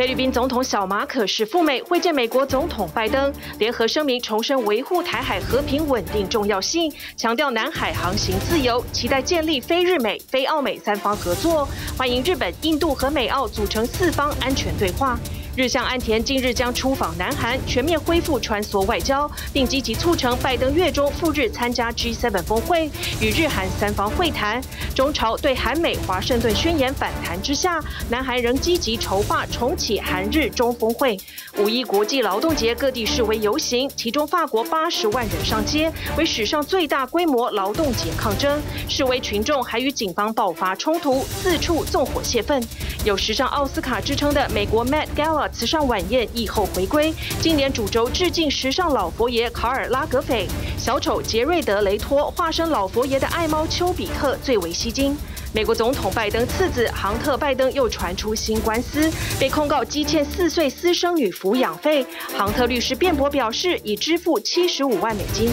菲律宾总统小马可是赴美会见美国总统拜登，联合声明重申维护台海和平稳定重要性，强调南海航行自由，期待建立非日美、非澳美三方合作，欢迎日本、印度和美澳组成四方安全对话。日向安田近日将出访南韩，全面恢复穿梭外交，并积极促成拜登月中赴日参加 G7 峰会，与日韩三方会谈。中朝对韩美华盛顿宣言反弹之下，南韩仍积极筹划重启韩日中峰会。五一国际劳动节，各地示威游行，其中法国八十万人上街，为史上最大规模劳动节抗争。示威群众还与警方爆发冲突，四处纵火泄愤。有时尚奥斯卡之称的美国 Met Gala。慈善晚宴疫后回归，今年主轴致敬时尚老佛爷卡尔拉格斐，小丑杰瑞德雷托化身老佛爷的爱猫丘比特最为吸睛。美国总统拜登次子杭特拜登又传出新官司，被控告积欠四岁私生女抚养费。杭特律师辩驳表示，已支付七十五万美金。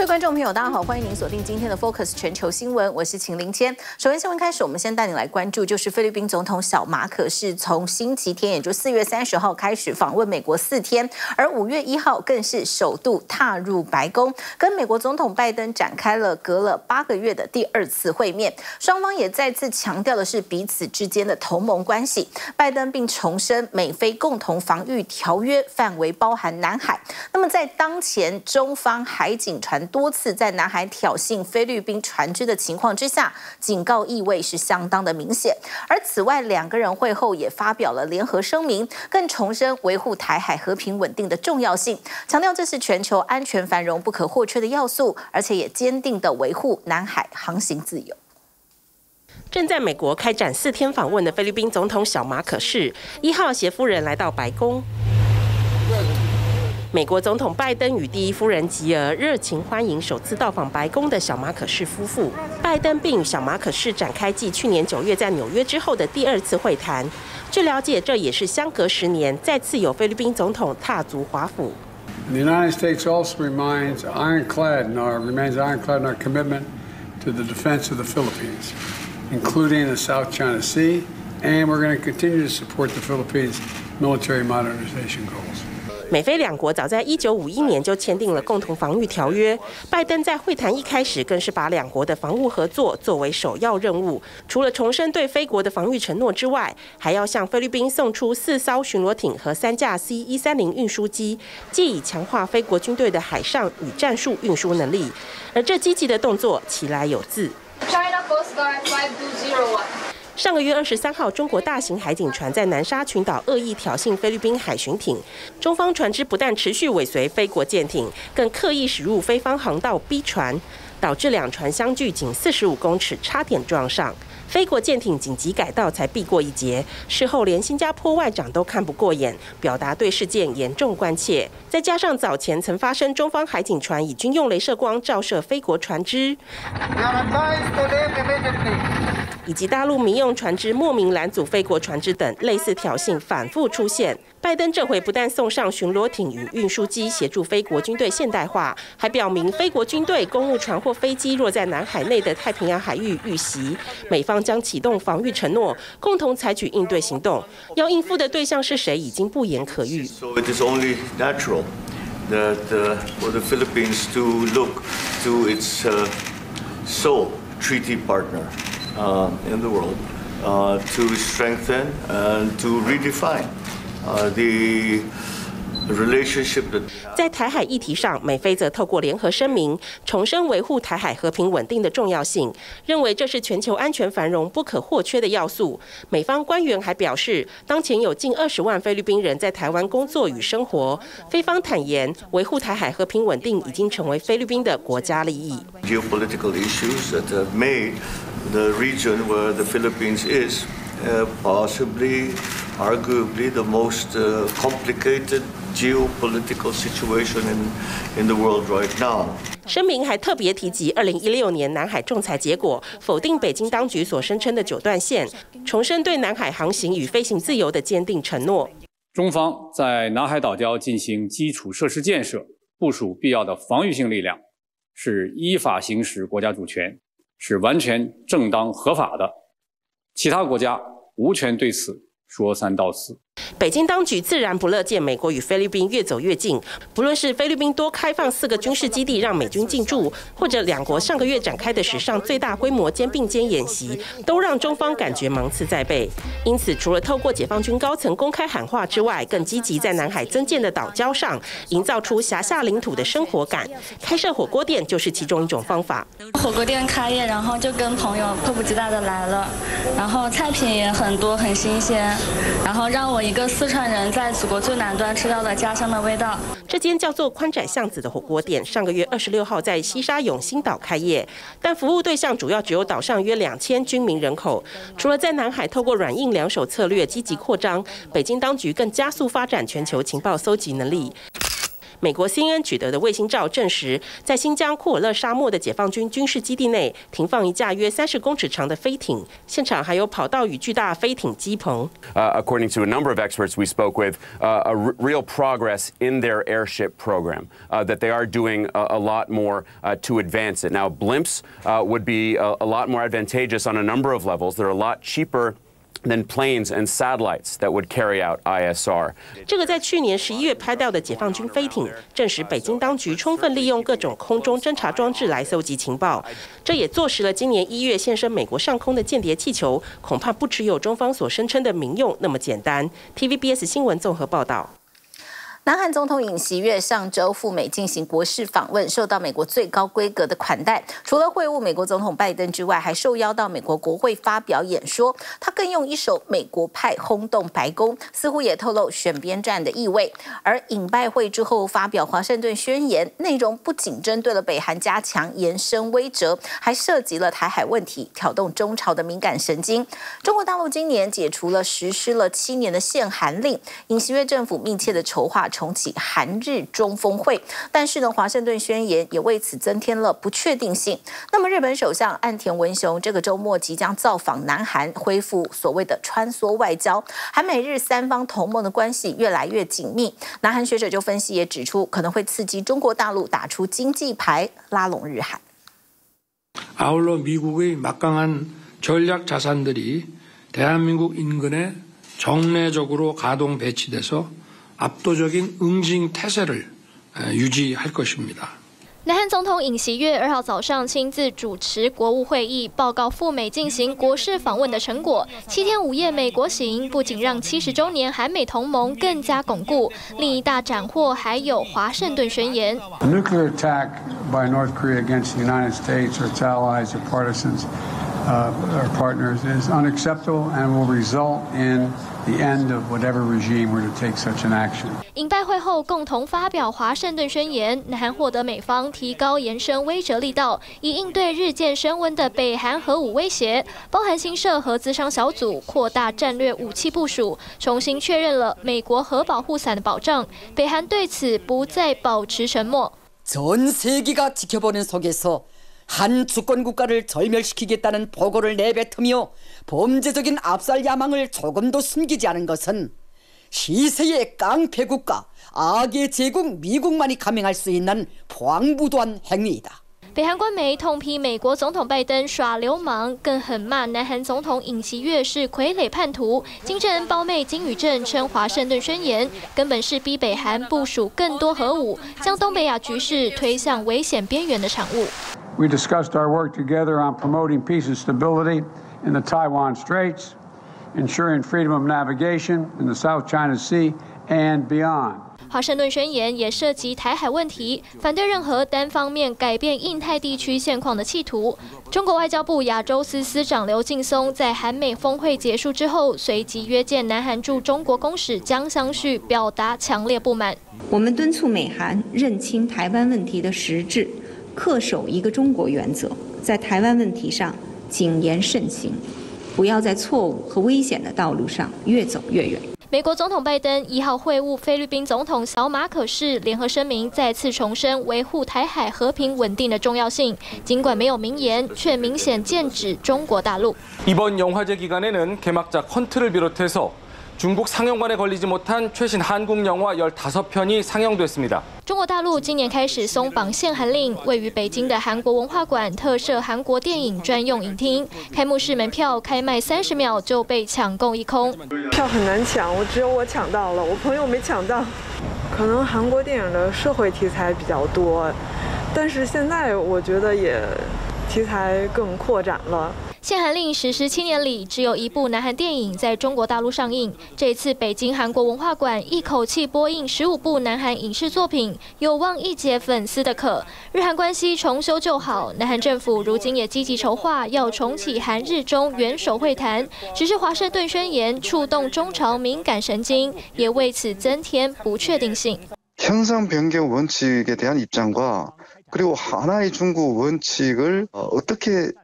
各位观众朋友，大家好，欢迎您锁定今天的 Focus 全球新闻，我是秦林谦。首先新闻开始，我们先带你来关注，就是菲律宾总统小马可是从星期天，也就四月三十号开始访问美国四天，而五月一号更是首度踏入白宫，跟美国总统拜登展开了隔了八个月的第二次会面，双方也再次强调的是彼此之间的同盟关系。拜登并重申美菲共同防御条约范围包含南海。那么在当前中方海警船多次在南海挑衅菲律宾船只的情况之下，警告意味是相当的明显。而此外，两个人会后也发表了联合声明，更重申维护台海和平稳定的重要性，强调这是全球安全繁荣不可或缺的要素，而且也坚定地维护南海航行自由。正在美国开展四天访问的菲律宾总统小马可是一号携夫人来到白宫。美国总统拜登与第一夫人吉尔热情欢迎首次到访白宫的小马可仕夫妇。拜登并与小马可仕展开继去年九月在纽约之后的第二次会谈。据了解，这也是相隔十年再次有菲律宾总统踏足华府。The United States also remains ironclad in our remains ironclad in our commitment to the defense of the Philippines, including the South China Sea, and we're going to continue to support the Philippines' military modernization goal. 美菲两国早在一九五一年就签订了共同防御条约。拜登在会谈一开始更是把两国的防务合作作为首要任务。除了重申对菲国的防御承诺之外，还要向菲律宾送出四艘巡逻艇和三架 C 一三零运输机，借以强化菲国军队的海上与战术运输能力。而这积极的动作，其来有自。上个月二十三号，中国大型海警船在南沙群岛恶意挑衅菲律宾海巡艇，中方船只不但持续尾随菲国舰艇，更刻意驶入菲方航道逼船，导致两船相距仅四十五公尺，差点撞上。菲国舰艇紧急改道才避过一劫。事后连新加坡外长都看不过眼，表达对事件严重关切。再加上早前曾发生中方海警船已军用镭射光照射菲国船只，以及大陆民用船只莫名拦阻菲国船只等类似挑衅反复出现。拜登这回不但送上巡逻艇与运输机协助菲国军队现代化，还表明菲国军队公务船或飞机若在南海内的太平洋海域遇袭，美方将启动防御承诺，共同采取应对行动。要应付的对象是谁，已经不言可喻。It is only natural that for the Philippines to look to its sole treaty partner in the world to strengthen and to redefine. 在台海议题上，美菲则透过联合声明重申维护台海和平稳定的重要性，认为这是全球安全繁荣不可或缺的要素。美方官员还表示，当前有近二十万菲律宾人在台湾工作与生活。菲方坦言，维护台海和平稳定已经成为菲律宾的国家利益。Uh, possibly, arguably, the most complicated geopolitical situation in in the world right now. 声明还特别提及2016年南海仲裁结果，否定北京当局所声称的九段线，重申对南海航行与飞行自由的坚定承诺。中方在南海岛礁进行基础设施建设，部署必要的防御性力量，是依法行使国家主权，是完全正当合法的。其他国家无权对此说三道四。北京当局自然不乐见美国与菲律宾越走越近，不论是菲律宾多开放四个军事基地让美军进驻，或者两国上个月展开的史上最大规模肩并肩演习，都让中方感觉芒刺在背。因此，除了透过解放军高层公开喊话之外，更积极在南海增建的岛礁上营造出辖下领土的生活感。开设火锅店就是其中一种方法。火锅店开业，然后就跟朋友迫不及待的来了，然后菜品也很多，很新鲜，然后让我一个四川人在祖国最南端吃到的家乡的味道。这间叫做宽窄巷子的火锅店，上个月二十六号在西沙永兴岛开业，但服务对象主要只有岛上约两千军民人口。除了在南海透过软硬两手策略积极扩张，北京当局更加速发展全球情报搜集能力。美国 CNN 取得的卫星照证实，在新疆库尔勒沙漠的解放军军事基地内停放一架约三十公尺长的飞艇，现场还有跑道与巨大飞艇机棚。Uh, according to a number of experts we spoke with, uh, a real progress in their airship program, uh, that they are doing a, a lot more uh, to advance it. Now, blimps uh, would be a, a lot more advantageous on a number of levels. They're a lot cheaper. Than planes and satellites that would carry out ISR。这个在去年十一月拍到的解放军飞艇，证实北京当局充分利用各种空中侦察装置来搜集情报。这也坐实了今年一月现身美国上空的间谍气球，恐怕不只有中方所声称的民用那么简单。TVBS 新闻综合报道。南韩总统尹锡悦上周赴美进行国事访问，受到美国最高规格的款待。除了会晤美国总统拜登之外，还受邀到美国国会发表演说。他更用一首美国派轰动白宫，似乎也透露选边站的意味。而尹拜会之后发表华盛顿宣言，内容不仅针对了北韩加强延伸威慑，还涉及了台海问题，挑动中朝的敏感神经。中国大陆今年解除了实施了七年的限韩令，尹锡悦政府密切的筹划。重启韩日中峰会，但是呢，华盛顿宣言也为此增添了不确定性。那么，日本首相岸田文雄这个周末即将造访南韩，恢复所谓的穿梭外交，韩美日三方同盟的关系越来越紧密。南韩学者就分析也指出，可能会刺激中国大陆打出经济牌，拉拢日韩。아울러미국의막강한전략자산들이대한민국인근에정례적으로가동배치돼서 南韩总统尹锡悦二号早上亲自主持国务会议，报告赴美进行国事访问的成果。七天五夜美国行，不仅让七十周年韩美同盟更加巩固，另一大斩获还有华盛顿宣言。尹拜会后共同发表华盛顿宣言，南韩获得美方提高延伸威慑力道，以应对日渐升温的北韩核武威胁，包含新设核资商小组、扩大战略武器部署、重新确认了美国核保护伞的保障。北韩对此不再保持沉默。한 주권 국가를 절멸시키겠다는 보고를 내뱉으며 범죄적인 압살 야망을 조금도 숨기지 않은 것은 시세의 깡패 국가, 악의 제국 미국만이 감행할 수 있는 포항무도한 행위이다. 北韩官媒痛批美国总统拜登耍流氓，更狠骂南韩总统尹锡悦是傀儡叛徒。金正恩胞妹金与正称华盛顿宣言根本是逼北韩部署更多核武，将东北亚局势推向危险边缘的产物。 We discussed our work together on promoting peace and stability in the Taiwan Straits, ensuring freedom of navigation in the South China Sea and beyond. 华盛顿宣言也涉及台海问题，反对任何单方面改变印太地区现况的企图。中国外交部亚洲司司长刘劲松在韩美峰会结束之后，随即约见南韩驻中国公使姜相旭，表达强烈不满。我们敦促美韩认清台湾问题的实质。恪守一个中国原则，在台湾问题上谨言慎行，不要在错误和危险的道路上越走越远。美国总统拜登一号会晤菲律宾总统小马可仕，联合声明再次重申维护台海和平稳定的重要性。尽管没有明言，却明显剑指中国大陆。이번 영화제 기간에는 개막작 헌트를 비롯해서 중국상영관에걸리지못한최신한국영화15편이상영됐습니다。中国大陆今年开始松绑限韩令，位于北京的韩国文化馆特设韩国电影专用影厅，开幕式门票开卖三十秒就被抢购一空。票很难抢，我只有我抢到了，我朋友没抢到。可能韩国电影的社会题材比较多，但是现在我觉得也题材更扩展了。 限韩令实施七年里，只有一部南韩电影在中国大陆上映。这次北京韩国文化馆一口气播映十五部南韩影视作品，有望一解粉丝的渴。日韩关系重修旧好，南韩政府如今也积极筹划要重启韩日中元首会谈。只是华盛顿宣言触动中朝敏感神经，也为此增添不确定性。현상변경원칙에대한입장과 그리고하나의중국원칙을어떻게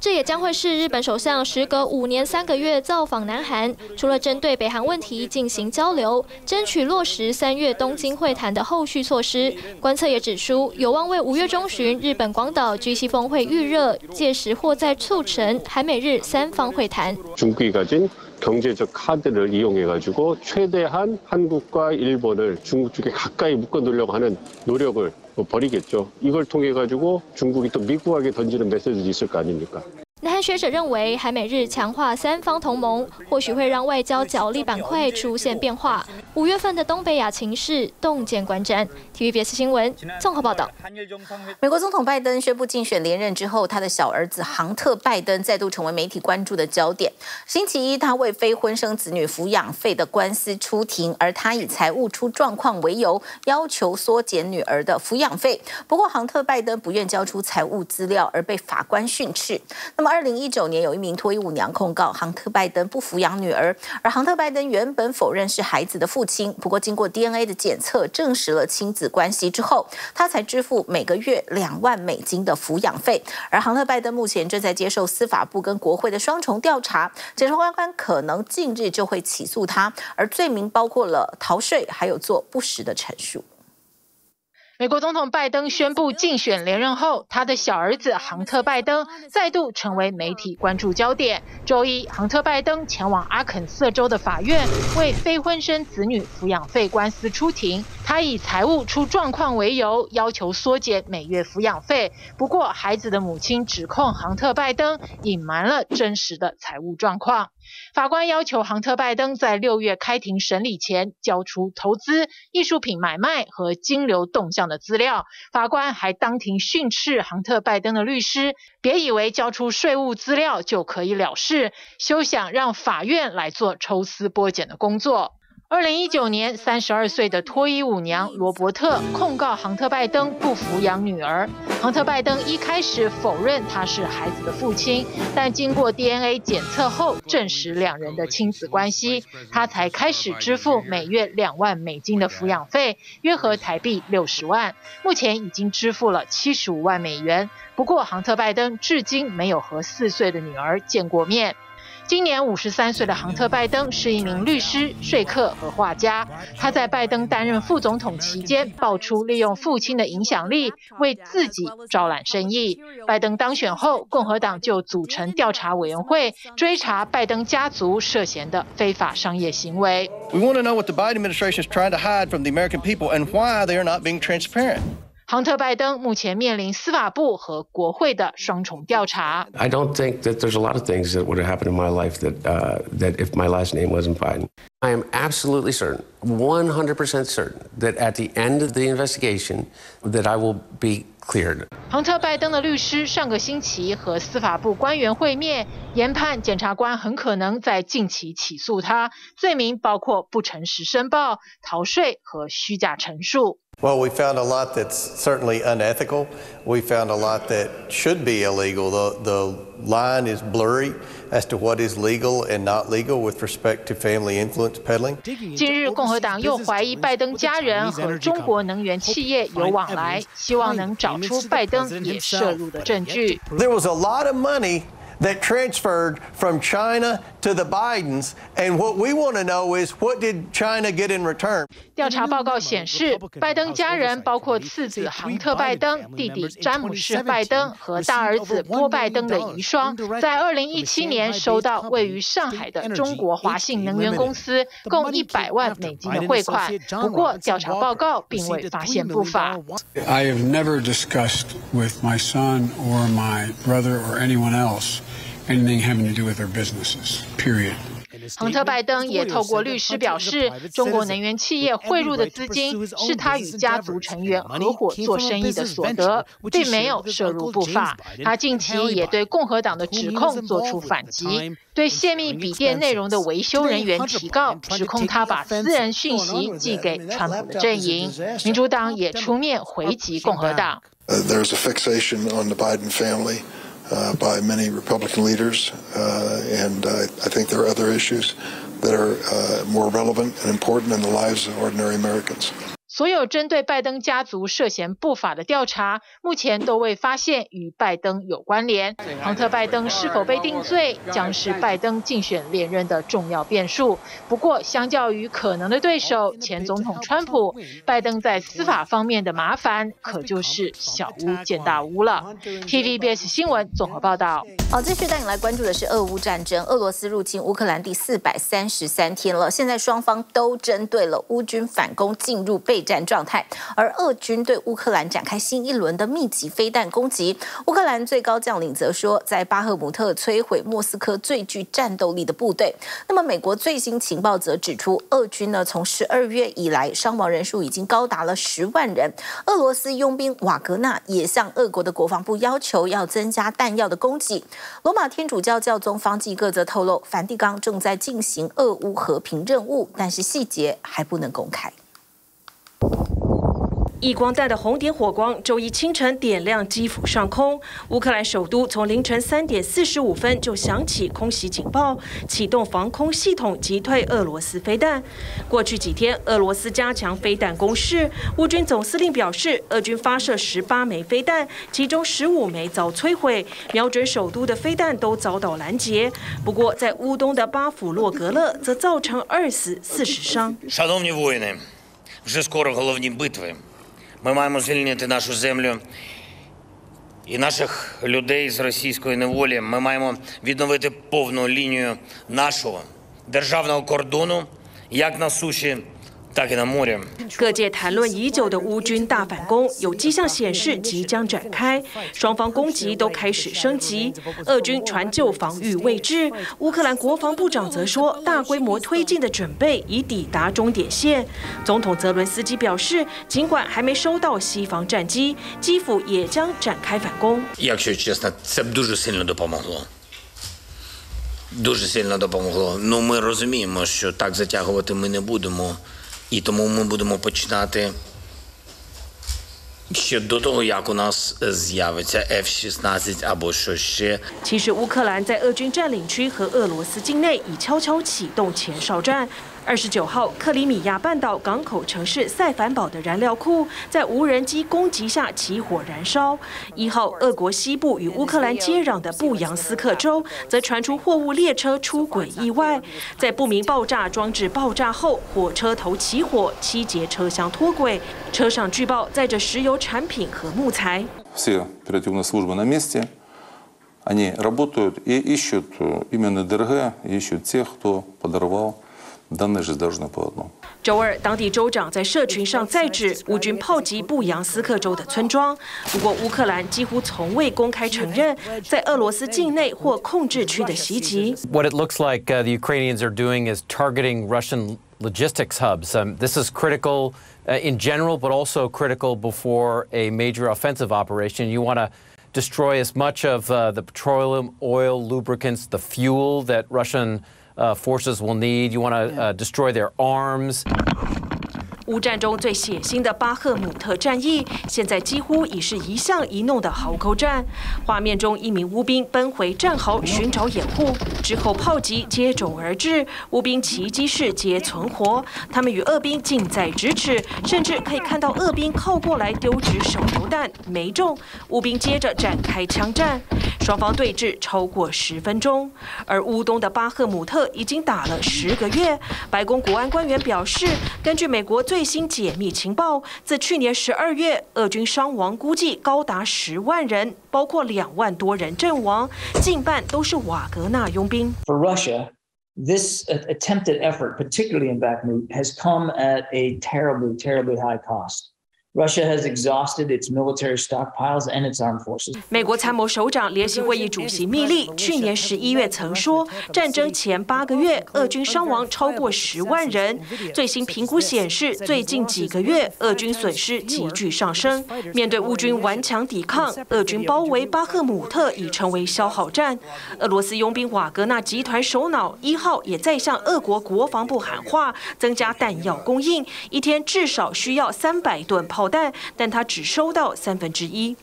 这也将会是日本首相时隔五年三个月造访南韩，除了针对北韩问题进行交流，争取落实三月东京会谈的后续措施。观测也指出，有望为五月中旬日本广岛 G7 峰会预热，届时或再促成韩美日三方会谈。 경제적 카드를 이용해 가지고 최대한 한국과 일본을 중국 쪽에 가까이 묶어 놓으려고 하는 노력을 벌이겠죠. 이걸 통해 가지고 중국이 또 미국에게 던지는 메시지도 있을 거 아닙니까? 学者认为，韩美日强化三方同盟，或许会让外交角力板块出现变化。五月份的东北亚情势，洞见观瞻。TVBS 新闻综合报道。美国总统拜登宣布竞选连任之后，他的小儿子杭特·拜登再度成为媒体关注的焦点。星期一，他为非婚生子女抚养费的官司出庭，而他以财务出状况为由，要求缩减女儿的抚养费。不过，杭特·拜登不愿交出财务资料，而被法官训斥。那么，二零一九年，有一名脱衣舞娘控告杭特·拜登不抚养女儿，而杭特·拜登原本否认是孩子的父亲。不过，经过 DNA 的检测，证实了亲子关系之后，他才支付每个月两万美金的抚养费。而杭特·拜登目前正在接受司法部跟国会的双重调查，检察官官可能近日就会起诉他，而罪名包括了逃税，还有做不实的陈述。美国总统拜登宣布竞选连任后，他的小儿子杭特·拜登再度成为媒体关注焦点。周一，杭特·拜登前往阿肯色州的法院为非婚生子女抚养费官司出庭。他以财务出状况为由，要求缩减每月抚养费。不过，孩子的母亲指控杭特·拜登隐瞒了真实的财务状况。法官要求杭特·拜登在六月开庭审理前交出投资、艺术品买卖和金流动向的资料。法官还当庭训斥杭特·拜登的律师：“别以为交出税务资料就可以了事，休想让法院来做抽丝剥茧的工作。”二零一九年，三十二岁的脱衣舞娘罗伯特控告杭特·拜登不抚养女儿。杭特·拜登一开始否认他是孩子的父亲，但经过 DNA 检测后证实两人的亲子关系，他才开始支付每月两万美金的抚养费，约合台币六十万。目前已经支付了七十五万美元。不过，杭特·拜登至今没有和四岁的女儿见过面。今年五十三岁的杭特·拜登是一名律师、说客和画家。他在拜登担任副总统期间，爆出利用父亲的影响力为自己招揽生意。拜登当选后，共和党就组成调查委员会，追查拜登家族涉嫌的非法商业行为。We want to know what the Biden administration is trying to hide from the American people and why they are not being transparent. 杭特·拜登目前面临司法部和国会的双重调查。I don't think that there's a lot of things that would have happened in my life that, uh, that if my last name wasn't Biden. I am absolutely certain, 100% certain, that at the end of the investigation, that I will be cleared. 亨特·拜登的律师上个星期和司法部官员会面，研判检察官很可能在近期起诉他，罪名包括不诚实申报、逃税和虚假陈述。Well, we found a lot that's certainly unethical. We found a lot that should be illegal. The, the line is blurry as to what is legal and not legal with respect to family influence peddling. 近日，共和党又怀疑拜登家人和中国能源企业有往来，希望能找出拜登也涉入的证据。There was a lot of money that transferred from China to the Bidens. And what we want to know is what did China get in return? 调查报告显示，拜登家人包括次子亨特·拜登、弟弟詹姆士·拜登和大儿子波拜登的遗孀，在2017年收到位于上海的中国华信能源公司共100万美金的汇款。不过，调查报告并未发现不法。I have never discussed with my son or my brother or anyone else anything having to do with their businesses. Period. 亨特·拜登也透过律师表示，中国能源企业汇入的资金是他与家族成员合伙做生意的所得，并没有涉入不法。他近期也对共和党的指控做出反击，对泄密笔电内容的维修人员提告，指控他把私人讯息寄给川普的阵营。民主党也出面回击共和党。There's a fixation on the Biden family. Uh, by many Republican leaders, uh, and uh, I think there are other issues that are uh, more relevant and important in the lives of ordinary Americans. 所有针对拜登家族涉嫌不法的调查，目前都未发现与拜登有关联。亨特·拜登是否被定罪，将是拜登竞选连任的重要变数。不过，相较于可能的对手前总统川普，拜登在司法方面的麻烦可就是小巫见大巫了。TVBS 新闻综合报道。好，继续带你来关注的是俄乌战争。俄罗斯入侵乌克兰第四百三十三天了，现在双方都针对了乌军反攻进入被战状态，而俄军对乌克兰展开新一轮的密集飞弹攻击。乌克兰最高将领则说，在巴赫姆特摧毁莫斯科最具战斗力的部队。那么，美国最新情报则指出，俄军呢从十二月以来伤亡人数已经高达了十万人。俄罗斯佣兵瓦格纳也向俄国的国防部要求要增加弹药的供给。罗马天主教教宗方济各则透露，梵蒂冈正在进行俄乌和平任务，但是细节还不能公开。一光弹的红点火光，周一清晨点亮基辅上空。乌克兰首都从凌晨三点四十五分就响起空袭警报，启动防空系统击退俄罗斯飞弹。过去几天，俄罗斯加强飞弹攻势。乌军总司令表示，俄军发射十八枚飞弹，其中十五枚遭摧毁，瞄准首都的飞弹都遭到拦截。不过，在乌东的巴甫洛格勒，则造成二死四十伤。Ми маємо звільнити нашу землю і наших людей з російської неволі. Ми маємо відновити повну лінію нашого державного кордону як на суші, 各界谈论已久的乌军大反攻有迹象显示即将展开，双方攻击都开始升级。俄军传就防御位置，乌克兰国防部长则说，大规模推进的准备已抵达终点线。总统泽伦斯基表示，尽管还没收到西方战机，基辅也将展开反攻。其实乌克兰在俄军占领区和俄罗斯境内已悄悄启动前哨战。二十九号，克里米亚半岛港口城市塞凡堡的燃料库在无人机攻击下起火燃烧。一号，俄国西部与乌克兰接壤的布扬斯克州则传出货物列车出轨意外，在不明爆炸装置爆炸后，火车头起火，七节车厢脱轨，车上据报载着石油产品和木材。周二，当地州长在社群上再指乌军炮击布扬斯克州的村庄。不过，乌克兰几乎从未公开承认在俄罗斯境内或控制区的袭击。What it looks like the Ukrainians are doing is targeting Russian logistics hubs. This is critical in general, but also critical before a major offensive operation. You want to destroy as much of the petroleum, oil, lubricants, the fuel that Russian uh, forces will need. You want to uh, destroy their arms. 乌战中最血腥的巴赫姆特战役，现在几乎已是一巷一弄的壕沟战。画面中，一名乌兵奔回战壕寻找掩护，之后炮击接踵而至，乌兵奇迹式皆存活。他们与俄兵近在咫尺，甚至可以看到俄兵靠过来丢掷手榴弹，没中。乌兵接着展开枪战，双方对峙超过十分钟。而乌东的巴赫姆特已经打了十个月。白宫国安官员表示，根据美国最最新解密情报，自去年十二月，俄军伤亡估计高达十万人，包括两万多人阵亡，近半都是瓦格纳佣兵。For Russia, this attempted effort, particularly in Bakhmut, has come at a terribly, terribly high cost. Russia has exhausted its military stockpiles and its armed forces. 美国参谋首长联席会议主席密利去年十一月曾说，战争前八个月，俄军伤亡超过十万人。最新评估显示，最近几个月，俄军损失急剧上升。面对乌军顽强抵抗，俄军包围巴赫姆特已成为消耗战。俄罗斯佣兵瓦格纳集团首脑一号也在向俄国国防部喊话，增加弹药供应，一天至少需要三百吨炮弹，但他只收到三分之一。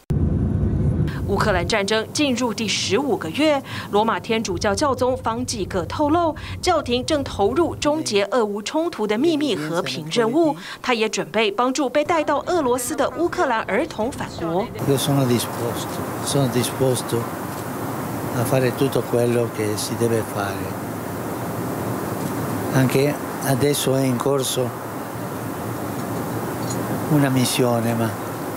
乌克兰战争进入第十五个月，罗马天主教教宗方济各透露，教廷正投入终结俄乌冲突的秘密和平任务。他也准备帮助被带到俄罗斯的乌克兰儿童返国。una missione, ma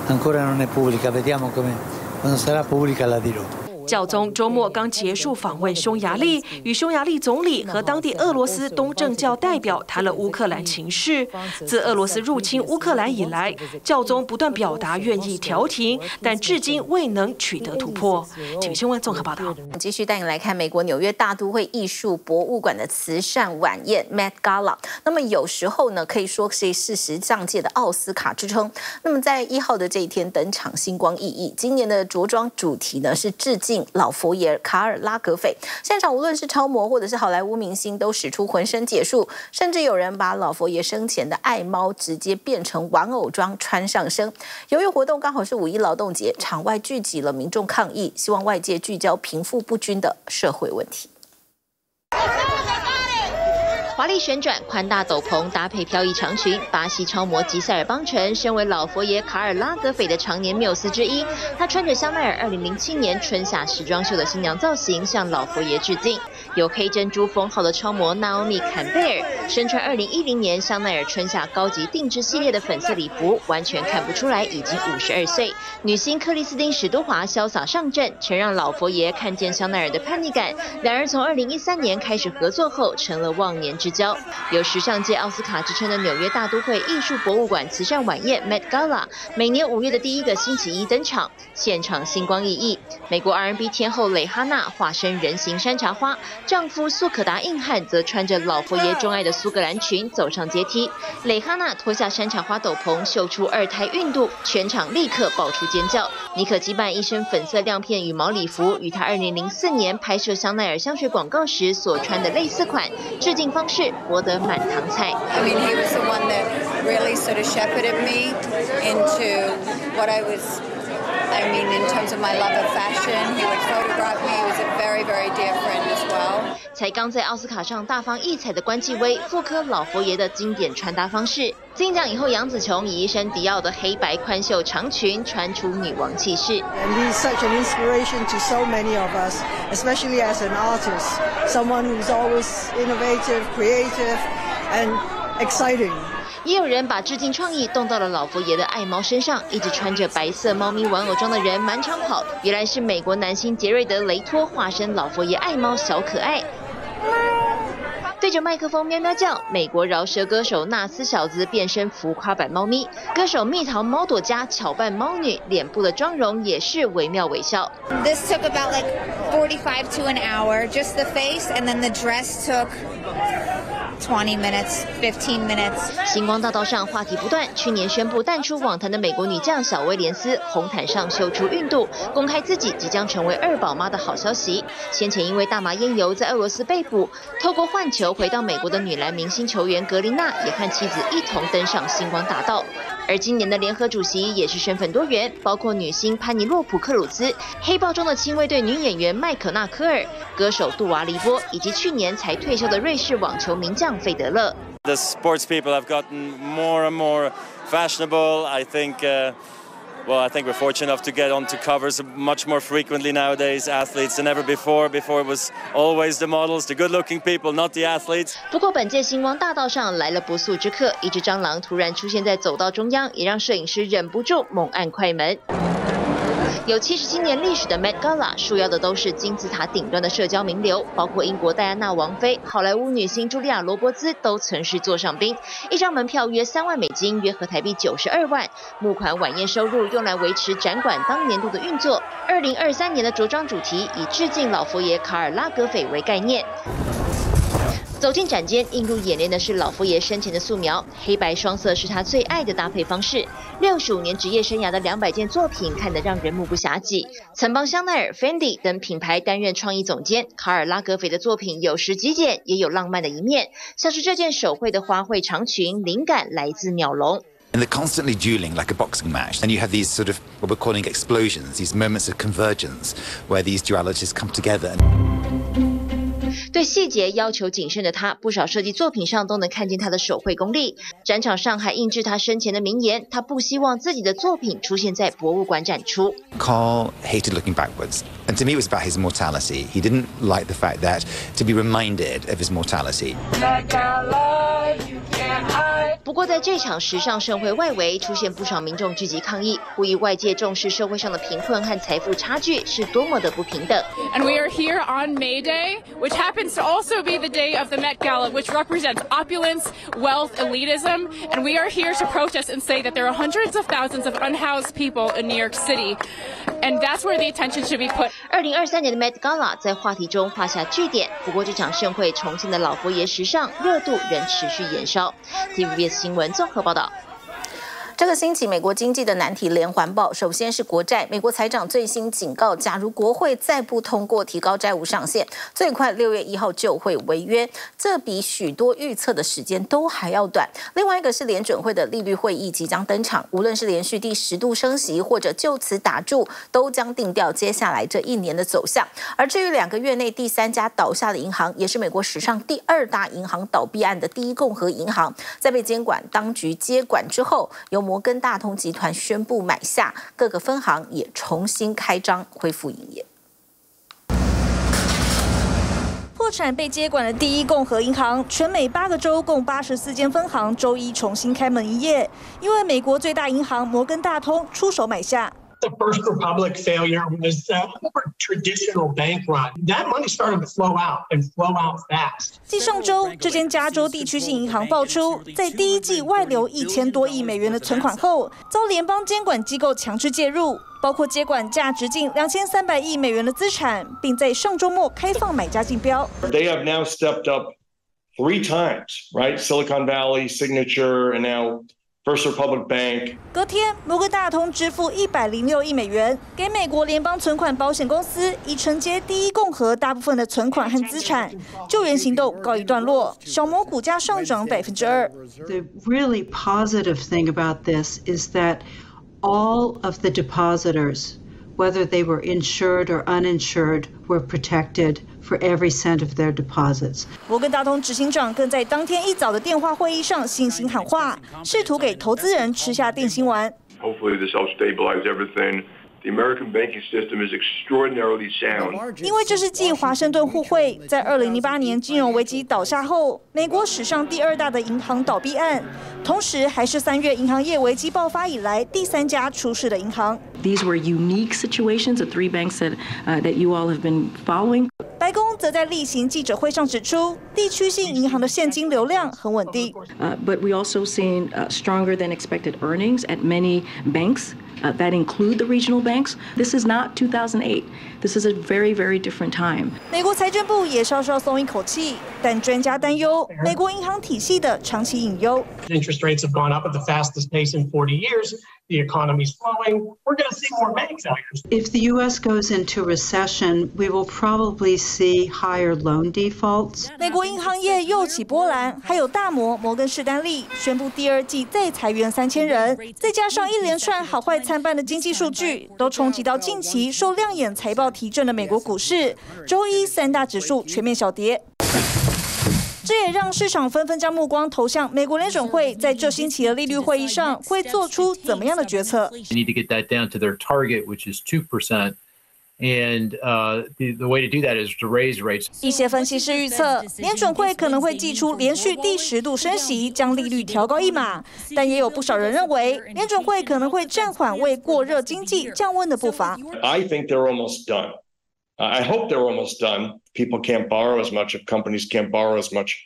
ancora non è pubblica, vediamo come, quando sarà pubblica la dirò. 教宗周末刚结束访问匈牙利，与匈牙利总理和当地俄罗斯东正教代表谈了乌克兰情势。自俄罗斯入侵乌克兰以来，教宗不断表达愿意调停，但至今未能取得突破。请新闻综合报道。继续带你来看美国纽约大都会艺术博物馆的慈善晚宴 Met Gala。那么有时候呢，可以说是事实上界的奥斯卡之称。那么在一号的这一天登场，星光熠熠。今年的着装主题呢是致敬。老佛爷卡尔拉格斐，现场无论是超模或者是好莱坞明星，都使出浑身解数，甚至有人把老佛爷生前的爱猫直接变成玩偶装穿上身。由于活动刚好是五一劳动节，场外聚集了民众抗议，希望外界聚焦贫富不均的社会问题。华丽旋转、宽大斗篷搭配飘逸长裙，巴西超模吉赛尔邦辰身为老佛爷卡尔拉格斐的常年缪斯之一，他穿着香奈儿2007年春夏时装秀的新娘造型，向老佛爷致敬。有黑珍珠封号的超模娜奥米坎贝尔身穿2010年香奈儿春夏高级定制系列的粉色礼服，完全看不出来已经52岁。女星克里斯汀史都华潇洒上阵，曾让老佛爷看见香奈儿的叛逆感。两人从2013年开始合作后，成了忘年之交。有时尚界奥斯卡之称的纽约大都会艺术博物馆慈善晚宴 Met Gala，每年五月的第一个星期一登场，现场星光熠熠。美国 R&B 天后蕾哈娜化身人形山茶花，丈夫苏可达硬汉则穿着老佛爷钟爱的苏格兰裙走上阶梯。蕾哈娜脱下山茶花斗篷，秀出二胎孕肚，全场立刻爆出尖叫。妮可基嫚一身粉色亮片羽毛礼服，与她2004年拍摄香奈儿香水广告时所穿的类似款，致敬方式。博得满堂彩。I mean, he was the one that really sort of shepherded me into what I was. I mean, in terms of my love of fashion, he would photograph me. He was a very, very dear friend as well. 才刚在奥斯卡上大放异彩的关继威，复刻老佛爷的经典穿搭方式。金奖以后，杨紫琼以一身迪奥的黑白宽袖长裙，穿出女王气势。And he's such an inspiration to so many of us, especially as an artist, someone who's always innovative, creative, and exciting. 也有人把致敬创意动到了老佛爷的爱猫身上，一直穿着白色猫咪玩偶装的人满场跑，原来是美国男星杰瑞德·雷托化身老佛爷爱猫小可爱。对着麦克风喵喵叫，美国饶舌歌手纳斯小子变身浮夸版猫咪，歌手蜜桃猫朵家巧扮猫女，脸部的妆容也是惟妙惟肖。This took about like forty-five to an hour, just the face, and then the dress took 20 minutes, 15 minutes. 星光大道上话题不断，去年宣布淡出网坛的美国女将小威廉斯，红毯上秀出孕肚，公开自己即将成为二宝妈的好消息。先前因为大麻烟油在俄罗斯被捕，透过换球回到美国的女篮明星球员格林娜，也和妻子一同登上星光大道。而今年的联合主席也是身份多元，包括女星潘尼洛普·克鲁兹、黑豹中的亲卫队女演员麦可纳科尔、歌手杜娃·黎波，以及去年才退休的瑞士网球名将费德勒。The sports people have gotten more and more fashionable. I think, uh, well, I think we're fortunate enough to get onto covers much more frequently nowadays. Athletes than ever before. Before it was always the models, the good-looking people, not the athletes. 不过本届星光大道上来了不速之客，一只蟑螂突然出现在走道中央，也让摄影师忍不住猛按快门。 有七十七年历史的 Met Gala，受邀的都是金字塔顶端的社交名流，包括英国戴安娜王妃、好莱坞女星茱莉亚·罗伯兹都曾是座上宾。一张门票约三万美金，约合台币九十二万。募款晚宴收入用来维持展馆当年度的运作。二零二三年的着装主题以致敬老佛爷卡尔拉格斐为概念。走进展间，映入眼帘的是老佛爷生前的素描，黑白双色是他最爱的搭配方式。六十五年职业生涯的两百件作品，看得让人目不暇给。曾帮香奈儿、Fendi 等品牌担任创意总监，卡尔拉格斐的作品有时极简，也有浪漫的一面，像是这件手绘的花卉长裙，灵感来自鸟笼。And they're constantly dueling like a boxing match. And you have these sort of what we're calling explosions, these moments of convergence, where these dualities come together. 对细节要求谨慎的他，不少设计作品上都能看见他的手绘功力。展场上还印制他生前的名言：他不希望自己的作品出现在博物馆展出。Carl hated looking backwards, and to me it was about his mortality. He didn't like the fact that to be reminded of his mortality. 不过，在这场时尚盛会外围，出现不少民众聚集抗议，呼吁外界重视社会上的贫困和财富差距是多么的不平等。And we are here on May Day, which happens to also be the day of the Met Gala, which represents opulence, wealth, elitism. And we are here to protest and say that there are hundreds of thousands of unhoused people in New York City. And that's where the attention should be put. 二零二三年的 Met Gala 在话题中画下句点。不过，这场盛会重庆的老佛爷时尚热度仍持续延烧。TVBS 新闻综合报道。这个星期，美国经济的难题连环爆。首先是国债，美国财长最新警告，假如国会再不通过提高债务上限，最快六月一号就会违约。这比许多预测的时间都还要短。另外一个是联准会的利率会议即将登场，无论是连续第十度升息，或者就此打住，都将定调接下来这一年的走向。而至于两个月内第三家倒下的银行，也是美国史上第二大银行倒闭案的第一共和银行，在被监管当局接管之后，由摩根大通集团宣布买下各个分行，也重新开张恢复营业。破产被接管的第一共和银行，全美八个州共八十四间分行，周一重新开门营业，因为美国最大银行摩根大通出手买下。The First Republic failure was a more traditional bank run. That money started to flow out and flow out fast. 继上周，这间加州地区性银行爆出，在第一季外流一千多亿美元的存款后，遭联邦监管机构强制介入，包括接管价值近两千三百亿美元的资产，并在上周末开放买家竞标。They have now stepped up three times, right? Silicon Valley, Signature, and now. First Republic Bank。隔天，摩根大通支付一百零六亿美元给美国联邦存款保险公司，以承接第一共和大部分的存款和资产。救援行动告一段落，小摩股价上涨百分之二。The really positive thing about this is that all of the depositors, whether they were insured or uninsured, were protected. For every cent of their deposits. 摩根大通执行长更在当天一早的电话会议上信心喊话，试图给投资人吃下定心丸。Hopefully this helps stabilize everything. The American banking system is extraordinarily sound. 因为这是继华盛顿互惠在二零零八年金融危机倒下后，美国史上第二大的银行倒闭案，同时还是三月银行业危机爆发以来第三家出事的银行。These were unique situations, the three banks that, uh, that you all have been following. 白宫则在例行记者会上指出，地区性银行的现金流量很稳定。Uh, but we also seen uh, stronger than expected earnings at many banks. uh, that include the regional banks. This is not 2008. This is a very, very different time. 美国财政部也稍稍松一口气，但专家担忧美国银行体系的长期隐忧。Interest rates have gone up at the fastest pace in 40 years. The economy's slowing. We're going to see more bank failures. If the U.S. goes into recession, we will probably see higher loan defaults. 美国银行业又起波澜，还有大摩摩根士丹利宣布第二季再裁员三千人，再加上一连串好坏参半的经济数据，都冲击到近期受亮眼财报提振的美国股市。周一三大指数全面小跌。这也让市场纷纷将目光投向美国联准会在这星期的利率会议上会做出怎么样的决策。Need to get that down to their target, which is two percent. And uh, the, the way to do that is to raise rates. 一些分析师预测，联准会可能会祭出连续第十度升息，将利率调高一码。但也有不少人认为，联准会可能会暂缓为过热经济降温的步伐。I think they're almost done. I hope they're almost done. People can't borrow as much if companies can't borrow as much.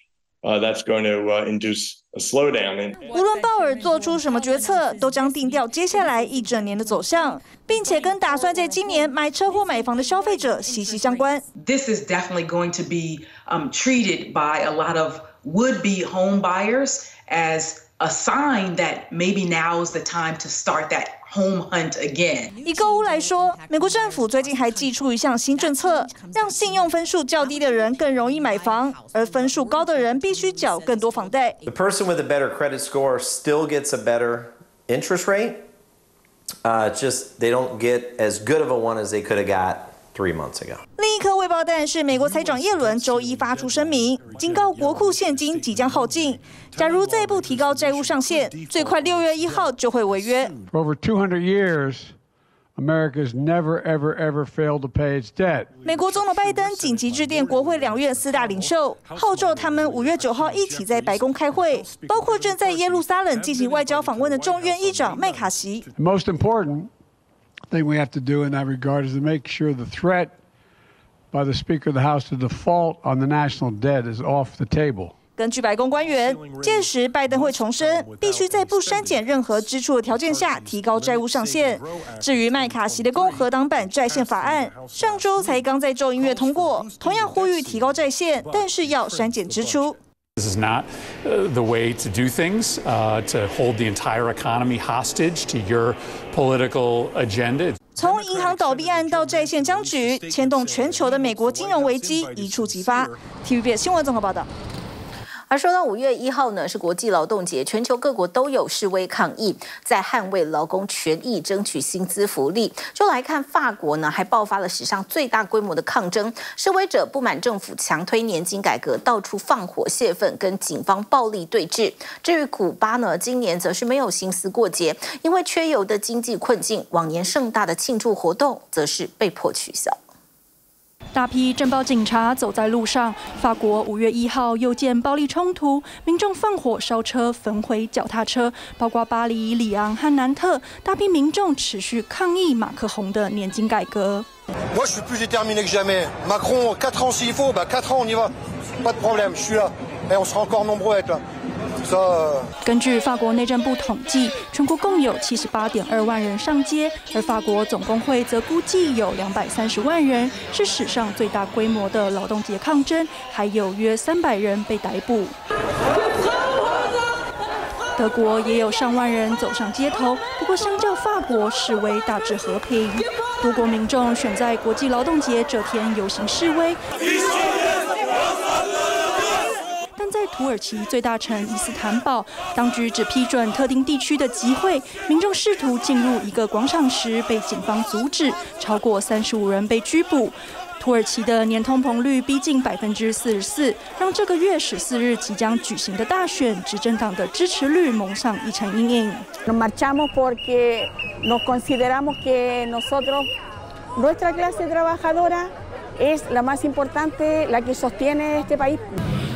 Uh, that's going to uh, induce a slowdown. In 无论鲍尔做出什么决策，都将定调接下来一整年的走向，并且跟打算在今年买车或买房的消费者息息相关。This is definitely going to be um, treated by a lot of would-be home buyers as a sign that maybe now is the time to start that home hunt again. 以购屋来说，美国政府最近还祭出一项新政策，让信用分数较低的人更容易买房，而分数高的人必须缴更多房贷。The person with a better credit score still gets a better interest rate. Uh, just they don't get as good of a one as they could have got. Three months ago. 另一颗未爆弹是美国财长耶伦周一发出声明，警告国库现金即将耗尽，假如再不提高债务上限，最快六月一号就会违约。For over 200 years, America has never, ever, ever failed to pay its debt. 美国总统拜登紧急致电国会两院四大领袖，号召他们五月九号一起在白宫开会，包括正在耶路撒冷进行外交访问的众院议长麦卡锡。Most important. Thing we have to do in that regard is to make sure the threat by the Speaker of the House to default on the national debt is off the table. 根据白宫官员，届时拜登会重申，必须在不删减任何支出的条件下提高债务上限。至于麦卡锡的共和党版债券法案，上周才刚在众议院通过，同样呼吁提高债限，但是要删减支出。This is not uh, the way to do things, uh, to hold the entire economy hostage to your political agenda. 从银行倒闭案到债线僵局，牵动全球的美国金融危机一触即发。TVBS 新闻综合报道。 而说到五月一号呢，是国际劳动节，全球各国都有示威抗议，在捍卫劳工权益、争取薪资福利。就来看法国呢，还爆发了史上最大规模的抗争，示威者不满政府强推年金改革，到处放火泄愤，跟警方暴力对峙。至于古巴呢，今年则是没有心思过节，因为缺油的经济困境，往年盛大的庆祝活动则是被迫取消。大批镇暴警察走在路上。法国五月一号又见暴力冲突，民众放火烧车、焚毁脚踏车，包括巴黎、里昂和南特，大批民众持续抗议马克宏的年金改革。根据法国内政部统计，全国共有七十八点二万人上街，而法国总工会则估计有两百三十万人，是史上最大规模的劳动节抗争，还有约三百人被逮捕。德国也有上万人走上街头，不过相较法国，示威大致和平。多国民众选在国际劳动节这天游行示威。但在土耳其最大城伊斯坦堡，当局只批准特定地区的集会，民众试图进入一个广场时被警方阻止，超过三十五人被拘捕。土耳其的年通膨率逼近百分之四十四，让这个月十四日即将举行的大选，执政党的支持率蒙上一层阴影。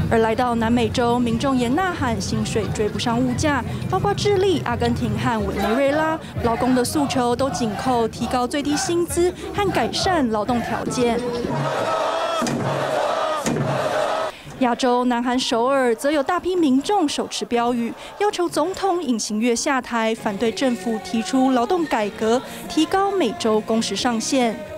而来到南美洲，民众也呐喊薪水追不上物价，包括智利、阿根廷和委内瑞拉，劳工的诉求都紧扣提高最低薪资和改善劳动条件。亚洲南韩首尔则有大批民众手持标语，要求总统尹锡悦下台，反对政府提出劳动改革，提高每周工时上限。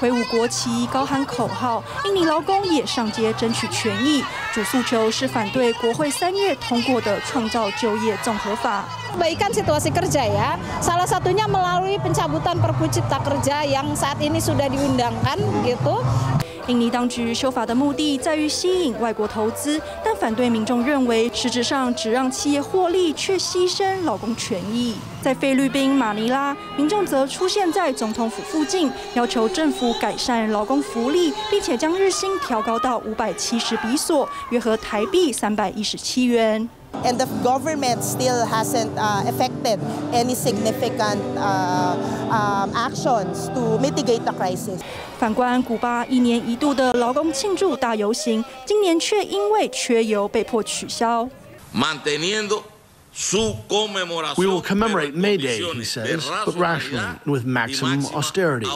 挥舞国旗，高喊口号。印尼劳工也上街争取权益，主诉求是反对国会三月通过的创造就业综合法。Baikkan situasi kerja ya, salah satunya melalui pencabutan Perpu Cipta Kerja yang saat ini sudah diundangkan gitu. 印尼当局修法的目的在于吸引外国投资，但反对民众认为，实质上只让企业获利，却牺牲劳工权益。在菲律宾马尼拉，民众则出现在总统府附近，要求政府改善劳工福利，并且将日薪调高到五百七十比索，约合台币三百一十七元。And the government still hasn't effected any significant actions to mitigate the crisis. 反观古巴一年一度的劳工庆祝大游行，今年却因为缺油被迫取消。We will commemorate May Day, he says, but rationally and with maximum austerity.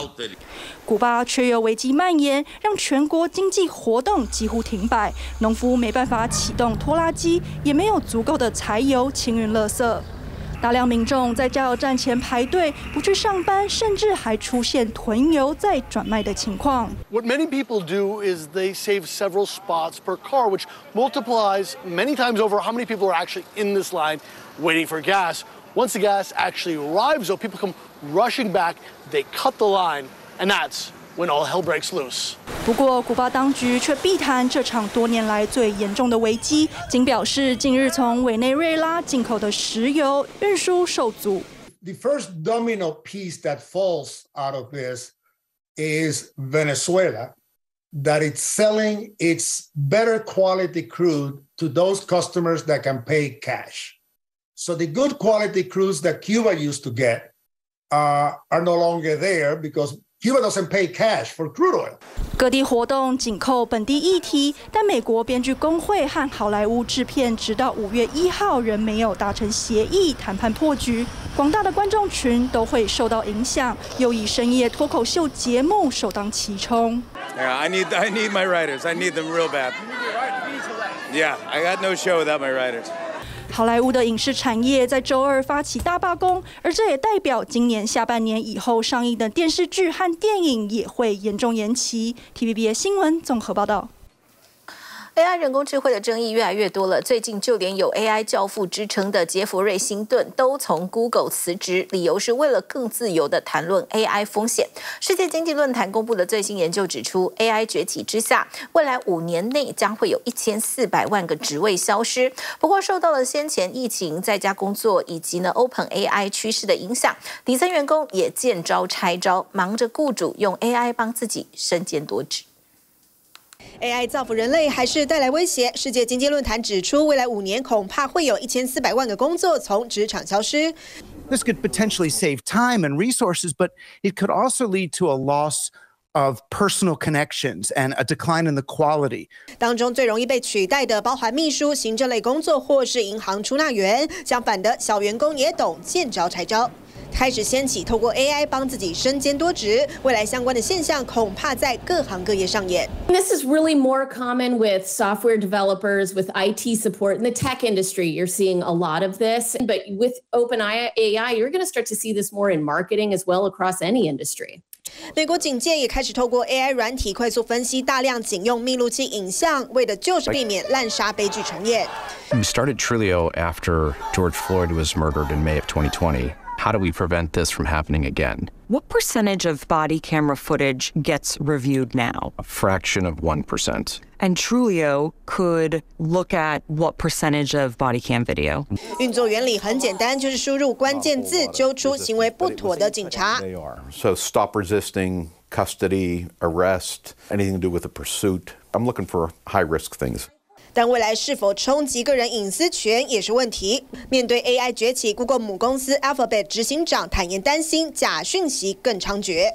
古巴缺油危机蔓延，让全国经济活动几乎停摆，农夫没办法启动拖拉机，也没有足够的柴油清运垃圾。大量民众在加油站前排队，不去上班，甚至还出现囤油再转卖的情况。What many people do is they save several spots per car, which multiplies many times over how many people are actually in this line waiting for gas. Once the gas actually arrives, though, people come rushing back, they cut the line, and that's when all hell breaks loose. 不过，古巴当局却避谈这场多年来最严重的危机，仅表示近日从委内瑞拉进口的石油运输受阻。The first domino piece that falls out of this is Venezuela, that it's selling its better quality crude to those customers that can pay cash. So the good quality crudes that Cuba used to get uh, are no longer there because Cuba doesn't pay cash for crude oil. 各地活动紧扣本地议题，但美国编剧工会和好莱坞制片直到五月一号仍没有达成协议，谈判破局，广大的观众群都会受到影响，又以深夜脱口秀节目首当其冲。Yeah, I need, I need my writers. I need them real bad. Yeah, I got no show without my writers. 好莱坞的影视产业在周二发起大罢工，而这也代表今年下半年以后上映的电视剧和电影也会严重延期。TVB 新闻综合报道。AI 人工智慧的争议越来越多了。最近就连有 AI 教父之称的杰弗瑞·辛顿都从 Google 辞职，理由是为了更自由地谈论 AI 风险。世界经济论坛公布的最新研究指出，AI 崛起之下，未来五年内将会有一千四百万个职位消失。不过，受到了先前疫情在家工作以及呢 Open AI 趋势的影响，底层员工也见招拆招，忙着雇主用 AI 帮自己身兼多职。AI 造福人类还是带来威胁？世界经济论坛指出，未来五年恐怕会有一千四百万个工作从职场消失。This could potentially save time and resources, but it could also lead to a loss of personal connections and a decline in the quality. 当中最容易被取代的，包含秘书、行政类工作或是银行出纳员。相反的，小员工也懂见招拆招。开始掀起透过 AI 帮自己身兼多职，未来相关的现象恐怕在各行各业上演。This is really more common with software developers, with IT support in the tech industry. You're seeing a lot of this, but with OpenAI, you're going to start to see this more in marketing as well across any industry. 美国警界也开始透过 AI 软体快速分析大量警用密录器影像，为的就是避免滥杀悲剧重演。We started Trillio after George Floyd was murdered in May of 2020. How do we prevent this from happening again? What percentage of body camera footage gets reviewed now? A fraction of 1%. And Trulio could look at what percentage of body cam video? 运作原理很简单，就是输入关键字，揪出行为不妥的警察。 They are. So stop resisting, custody, arrest, anything to do with a pursuit. I'm looking for high risk things. 但未来是否冲击个人隐私权也是问题。面对 AI 崛起，Google 母公司 Alphabet 执行长坦言担心假讯息更猖獗。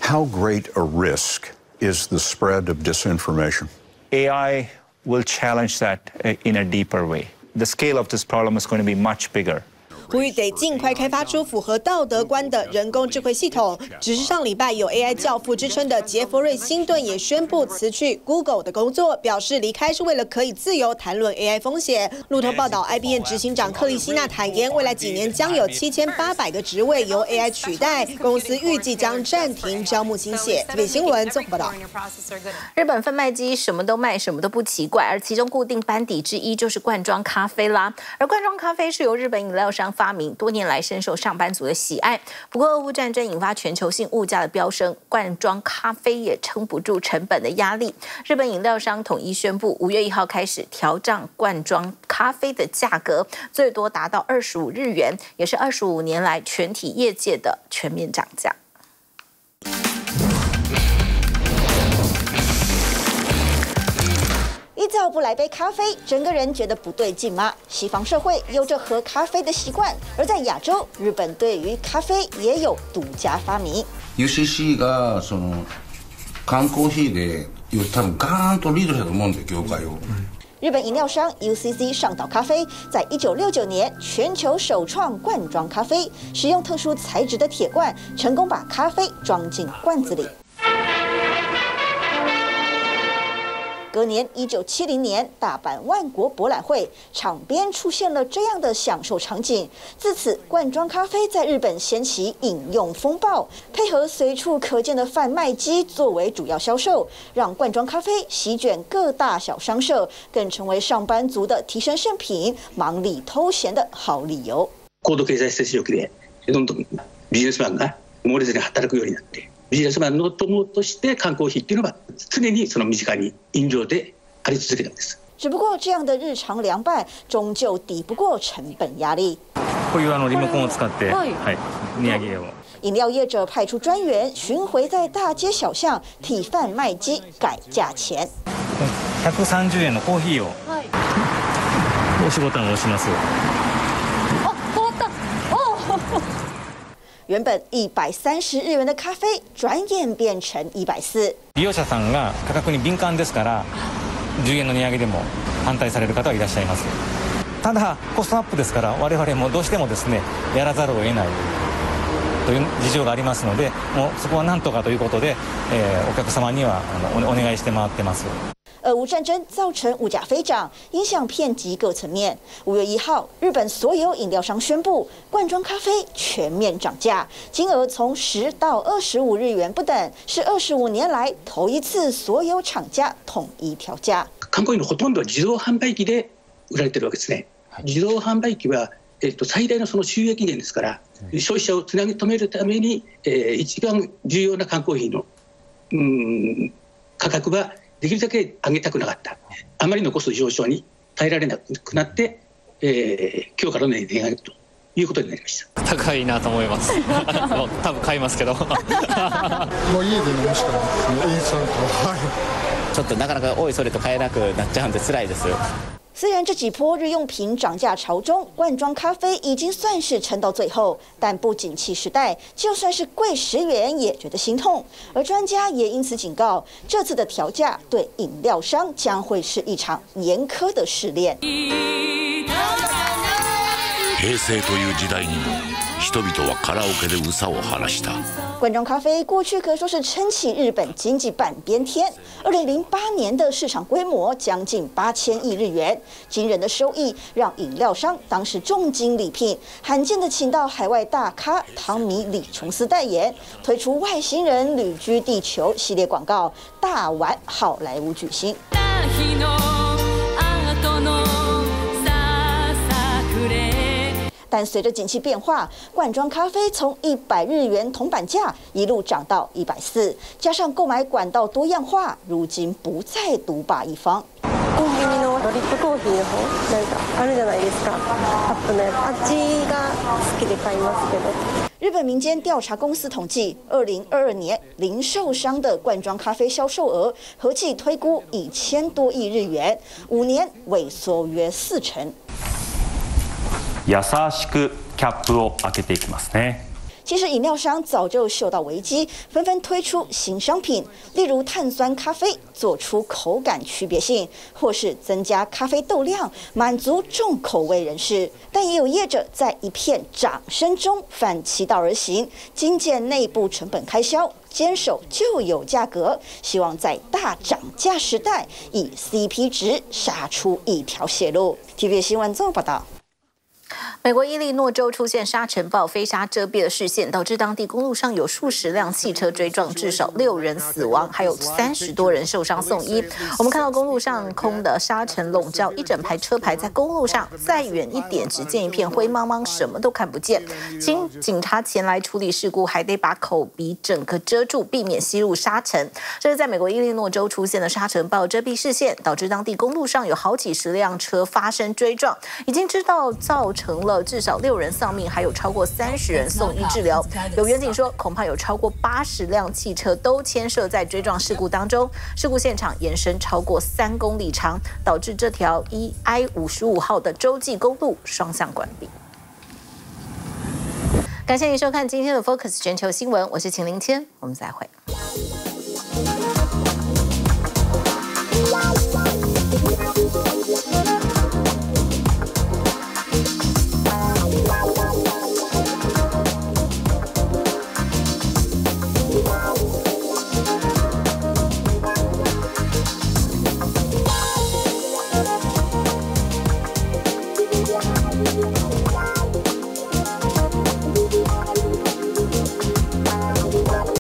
How great a risk is the spread of disinformation? AI will challenge that in a deeper way. The scale of this problem is going to be much bigger. 呼吁得尽快开发出符合道德观的人工智慧系统。只是上礼拜有 AI 教父之称的杰佛瑞·辛顿也宣布辞去 Google 的工作，表示离开是为了可以自由谈论 AI 风险。路透报道，IBM 执行长克里希纳坦言，未来几年将有七千八百个职位由 AI 取代，公司预计将暂停招募新血。特别新闻综合报道。日本贩卖机什么都卖，什么都不奇怪，而其中固定班底之一就是罐装咖啡啦。而罐装咖啡是由日本饮料商发明，多年来深受上班族的喜爱。不过，俄乌战争引发全球性物价的飙升，罐装咖啡也撑不住成本的压力。日本饮料商统一宣布，五月一号开始调涨罐装咖啡的价格，最多达到二十五日元，也是二十五年来全体业界的全面涨价。一早不来杯咖啡，整个人觉得不对劲吗？西方社会有着喝咖啡的习惯，而在亚洲，日本对于咖啡也有独家发明。UCC がその缶コーヒーで多分ガーンとリードしたと思うんで业界を。日本饮料商 UCC 上岛咖啡在一九六九年全球首创罐装咖啡，使用特殊材质的铁罐，成功把咖啡装进罐子里。 隔年，一九七零年，大阪万国博览会场边出现了这样的享受场景。自此，罐装咖啡在日本掀起饮用风暴，配合随处可见的贩卖机作为主要销售，让罐装咖啡席卷各大小商社，更成为上班族的提神圣品、忙里偷闲的好理由。高度经济成长期でどんどんビジネスマンが猛烈に働くようになって。 ビジネスマンの友として缶コーヒーっていうのは常にその身近に饮料であり続けたんです。只不过这样的日常凉拌终究抵不过成本压力。こういうあのリモコンを使って、はい、値上げを。饮料业者派出专员巡回在大街小巷替贩卖机改价钱。130円のコーヒーを押しボタンを押します。原本一百三十日元的咖啡，转眼变成一百四。利用者さんが価格に敏感ですから、10円の値上げでも反対される方はいらっしゃいます。ただコストアップですから、我々もどうしてもですね、やらざるを得ないという事情がありますので、もうそこはなんとかということで、えー、お客様にはあのお愿いして回ってます。俄乌战争造成物价飞涨，影响遍及各层面。五月一号，日本所有饮料商宣布，罐装咖啡全面涨价，金额从十到二十五日元不等，是二十五年来头一次所有厂家统一调价。缶コーヒーのほとんどは自动贩売机で売られてるわけですね。自动贩売机は、えっと、最大のその収益源ですから、消费者をつなぎ止めるために、えー、一番重要な缶コーヒーのうん価格は できるだけ上げたくなかった。あまりのコスト上升に耐えられなくなって、えー、今日からの値上げということになりました。高いなと思います。多分买いますけど。もう家で饮むしかないですね。インスタントはい。ちょっとなかなかおいそれと买えなくなっちゃうんで辛いです。虽然这几波日用品涨价潮中，罐装咖啡已经算是撑到最后，但不景气时代，就算是贵十元也觉得心痛。而专家也因此警告，这次的调价对饮料商将会是一场严苛的试炼。平成という时代にも人々はカラオケで忧さを晴らした。罐装咖啡过去可说是撑起日本经济半边天。二零零八年的市场规模将近八千亿日元，惊人的收益让饮料商当时重金礼聘，罕见的请到海外大咖汤米·李琼斯代言，推出外星人旅居地球系列广告，大玩好莱坞巨星。 但随着景气变化，罐装咖啡从一百日元铜板价一路涨到一百四，加上购买管道多样化，如今不再独霸一方。コンビニのドリップコーヒーの方なんかあるじゃないですか。カップのやつ。あっちが好きで买いますけど。 日本民间调查公司统计，二零二二年零售商的罐装咖啡销售额合计推估一千多亿日元，五年萎缩约四成。 优しくキャップを开けていきますね。其实饮料商早就嗅到危机，纷纷推出新商品，例如碳酸咖啡，做出口感区别性，或是增加咖啡豆量，满足重口味人士。但也有业者在一片掌声中反其道而行，精简内部成本开销，坚守旧有价格，希望在大涨价时代以 CP 值杀出一条血路。TVB 新闻综合报道。 美国伊利诺州出现沙尘暴，飞沙遮蔽了视线，导致当地公路上有数十辆汽车追撞，至少六人死亡，还有三十多人受伤送医。我们看到公路上空的沙尘笼罩一整排车牌，在公路上再远一点，只见一片灰茫茫，什么都看不见。经警察前来处理事故，还得把口鼻整个遮住，避免吸入沙尘。这是在美国伊利诺州出现的沙尘暴遮蔽视线，导致当地公路上有好几十辆车发生追撞，已经知道造成了。至少六人丧命，还有超过三十人送医治疗。有远景说，恐怕有超过八十辆汽车都牵涉在追撞事故当中。事故现场延伸超过三公里长，导致这条 E I 五十五号的洲际公路双向关闭。感谢您收看今天的 Focus 全球新闻，我是秦林谦，我们再会。